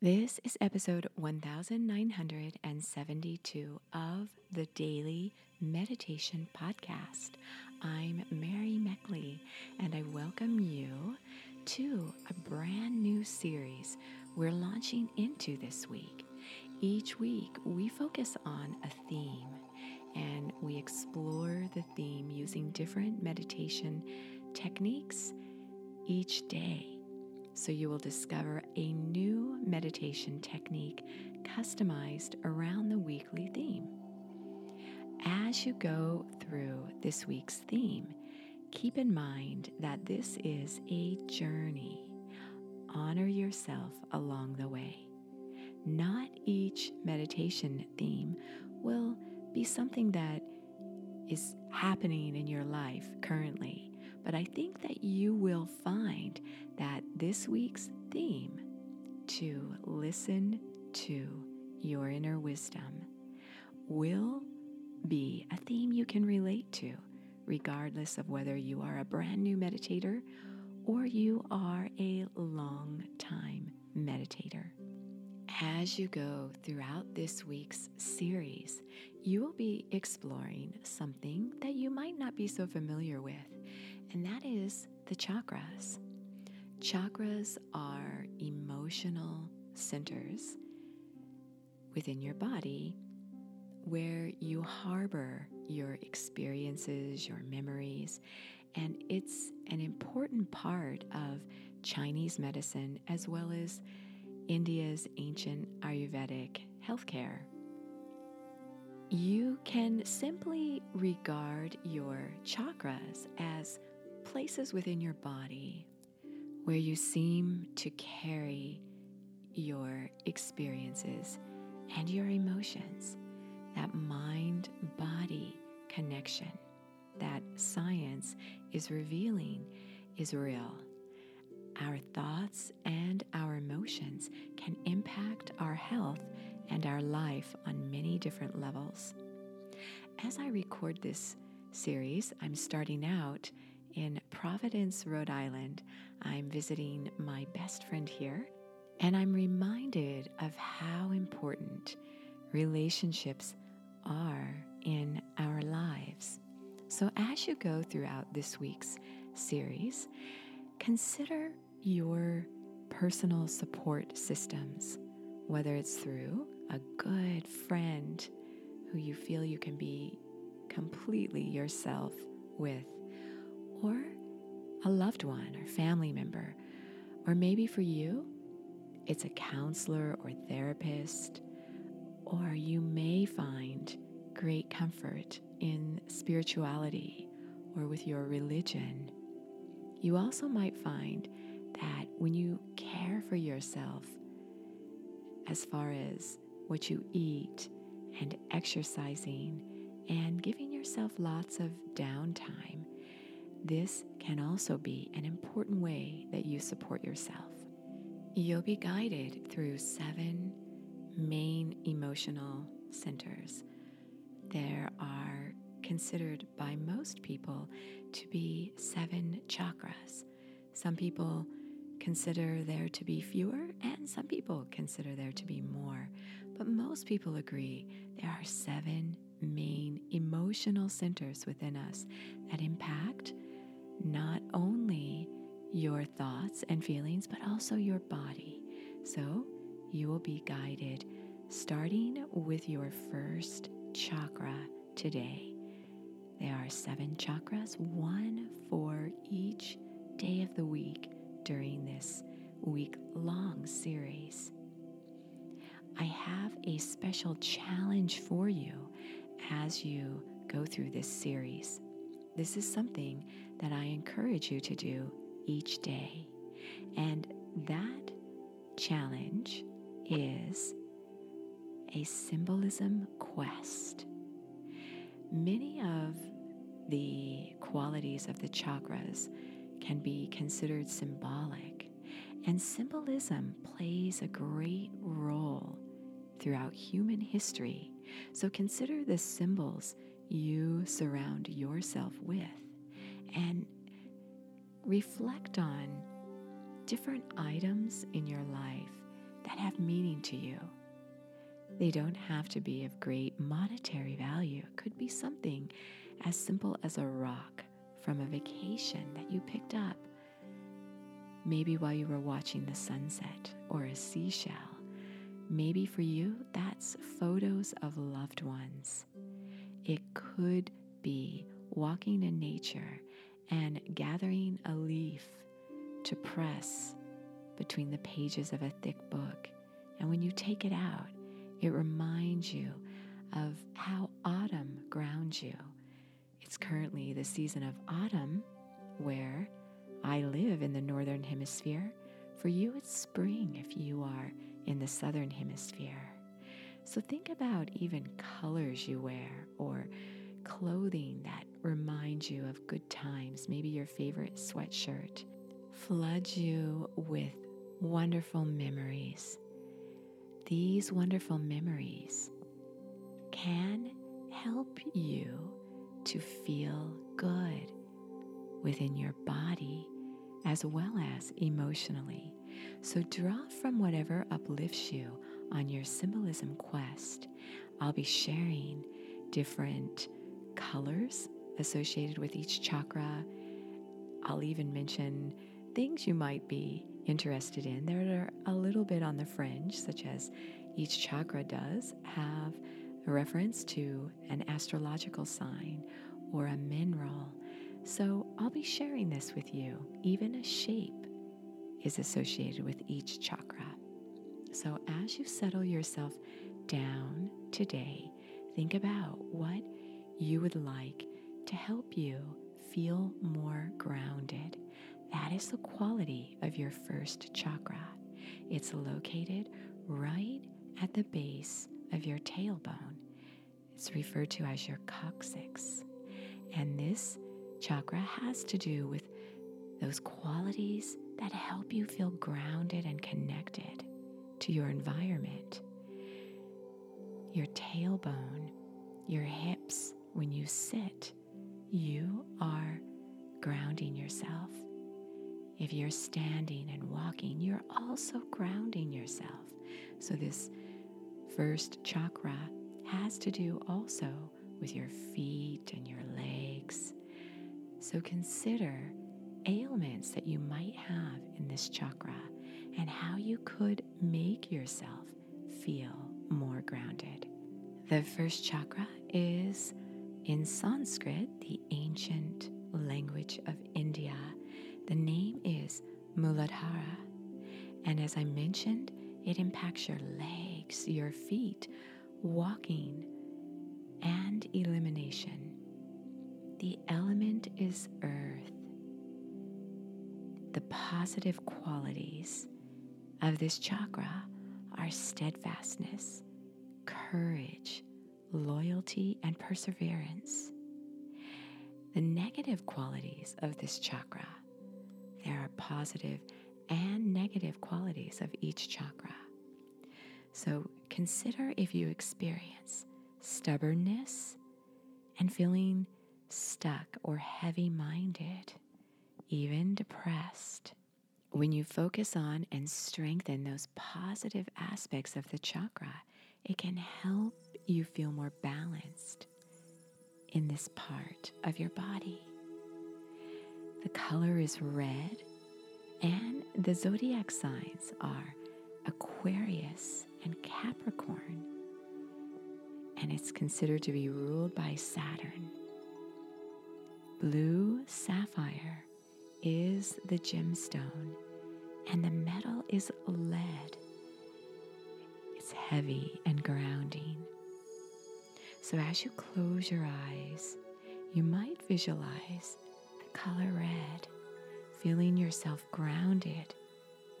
This is episode 1972 of the Daily Meditation Podcast. I'm Mary Meckley, and I welcome you to a brand new series we're launching into this week. Each week, we focus on a theme and we explore the theme using different meditation techniques each day so you will discover a new meditation technique customized around the weekly theme. As you go through this week's theme, keep in mind that this is a journey. Honor yourself along the way. Not each meditation theme will be something that is happening in your life currently but I think that you will find that this week's theme, to listen to your inner wisdom, will be a theme you can relate to, regardless of whether you are a brand new meditator or you are a long time meditator. As you go throughout this week's series, you will be exploring something that you might not be so familiar with, and that is the chakras. Chakras are emotional centers within your body where you harbor your experiences, your memories, and it's an important part of Chinese medicine as well as India's ancient Ayurvedic healthcare. You can simply regard your chakras as places within your body where you seem to carry your experiences and your emotions, that mind body connection that science is revealing is real. Our thoughts and our emotions can impact our health and our life on many different levels. As I record this series, I'm starting out in Providence, Rhode Island. I'm visiting my best friend here, and I'm reminded of how important relationships are in our lives. So, as you go throughout this week's series, consider your personal support systems, whether it's through a good friend who you feel you can be completely yourself with or a loved one or family member. Or maybe for you, it's a counselor or therapist, or you may find great comfort in spirituality or with your religion. You also might find that when you care for yourself, as far as what you eat and exercising and giving yourself lots of downtime, this can also be an important way that you support yourself. You'll be guided through seven main emotional centers. There are considered by most people to be seven chakras. Some people consider there to be fewer, and some people consider there to be more. But most people agree there are seven main emotional centers within us that impact not only your thoughts and feelings, but also your body. So you will be guided starting with your first chakra today. There are seven chakras, one for each day of the week during this week long series. I have a special challenge for you as you go through this series. This is something that I encourage you to do each day. And that challenge is a symbolism quest. Many of the qualities of the chakras can be considered symbolic, and symbolism plays a great role throughout human history. So consider the symbols you surround yourself with and reflect on different items in your life that have meaning to you. They don't have to be of great monetary value. It could be something as simple as a rock from a vacation that you picked up, maybe while you were watching the sunset, or a seashell. Maybe for you, that's photos of loved ones. It could be walking in nature and gathering a leaf to press between the pages of a thick book. And when you take it out, it reminds you of how autumn grounds you. It's currently the season of autumn where I live in the northern hemisphere. For you, it's spring if you are in the southern hemisphere. So think about even colors you wear or clothing that reminds you of good times, maybe your favorite sweatshirt, floods you with wonderful memories. These wonderful memories can help you to feel good within your body as well as emotionally. So draw from whatever uplifts you on your symbolism quest. I'll be sharing different colors associated with each chakra. I'll even mention things you might be interested in that are a little bit on the fringe, such as each chakra does have a reference to an astrological sign or a mineral. So I'll be sharing this with you. Even a shape is associated with each chakra. So as you settle yourself down today, think about what you would like to help you feel more grounded. That is the quality of your first chakra. It's located right at the base of your tailbone. It's referred to as your coccyx. And this chakra has to do with those qualities that help you feel grounded and connected to your environment. Your tailbone, your hips, when you sit, you are grounding yourself. If you're standing and walking, you're also grounding yourself. So, this first chakra has to do also with your feet and your legs. So, consider ailments that you might have in this chakra and how you could make yourself feel more grounded. The first chakra is in Sanskrit, the ancient language of India. The name is Muladhara. And as I mentioned, it impacts your legs, your feet, walking, and elimination. The element is earth. The positive qualities of this chakra are steadfastness, courage, loyalty, and perseverance. The negative qualities of this chakra, there are positive and negative qualities of each chakra. So consider if you experience stubbornness and feeling stuck or heavy minded, even depressed. When you focus on and strengthen those positive aspects of the chakra, it can help you feel more balanced in this part of your body. The color is red, and the zodiac signs are Aquarius and Capricorn, and it's considered to be ruled by Saturn. Blue sapphire is the gemstone, and the metal is lead. It's heavy and grounding. So as you close your eyes, you might visualize the color red, feeling yourself grounded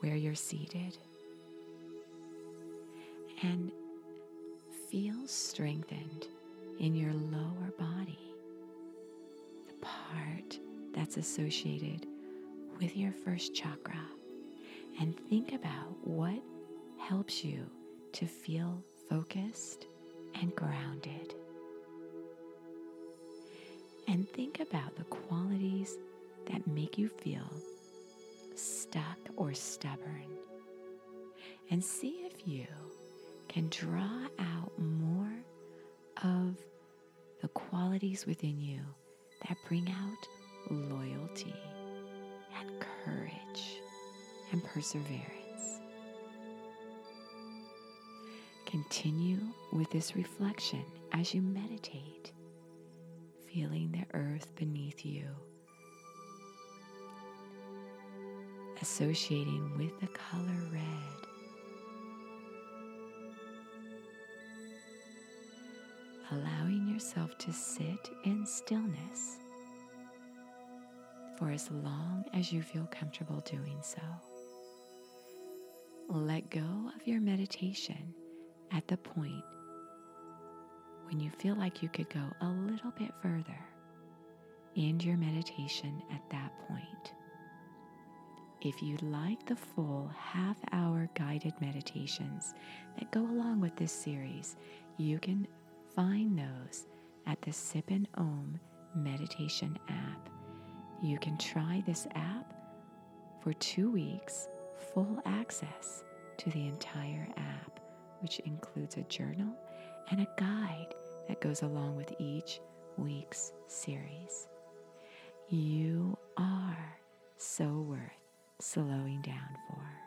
where you're seated. And feel strengthened in your lower body, that's associated with your first chakra. And think about what helps you to feel focused and grounded. And think about the qualities that make you feel stuck or stubborn. And see if you can draw out more of the qualities within you that bring out loyalty and courage and perseverance. Continue with this reflection as you meditate, feeling the earth beneath you, associating with the color red. Allowing yourself to sit in stillness for as long as you feel comfortable doing so. Let go of your meditation at the point when you feel like you could go a little bit further. End your meditation at that point. If you'd like the full half hour guided meditations that go along with this series, you can find those at the Sip and Om meditation app. You can try this app for two weeks, full access to the entire app, which includes a journal and a guide that goes along with each week's series. You are so worth slowing down for.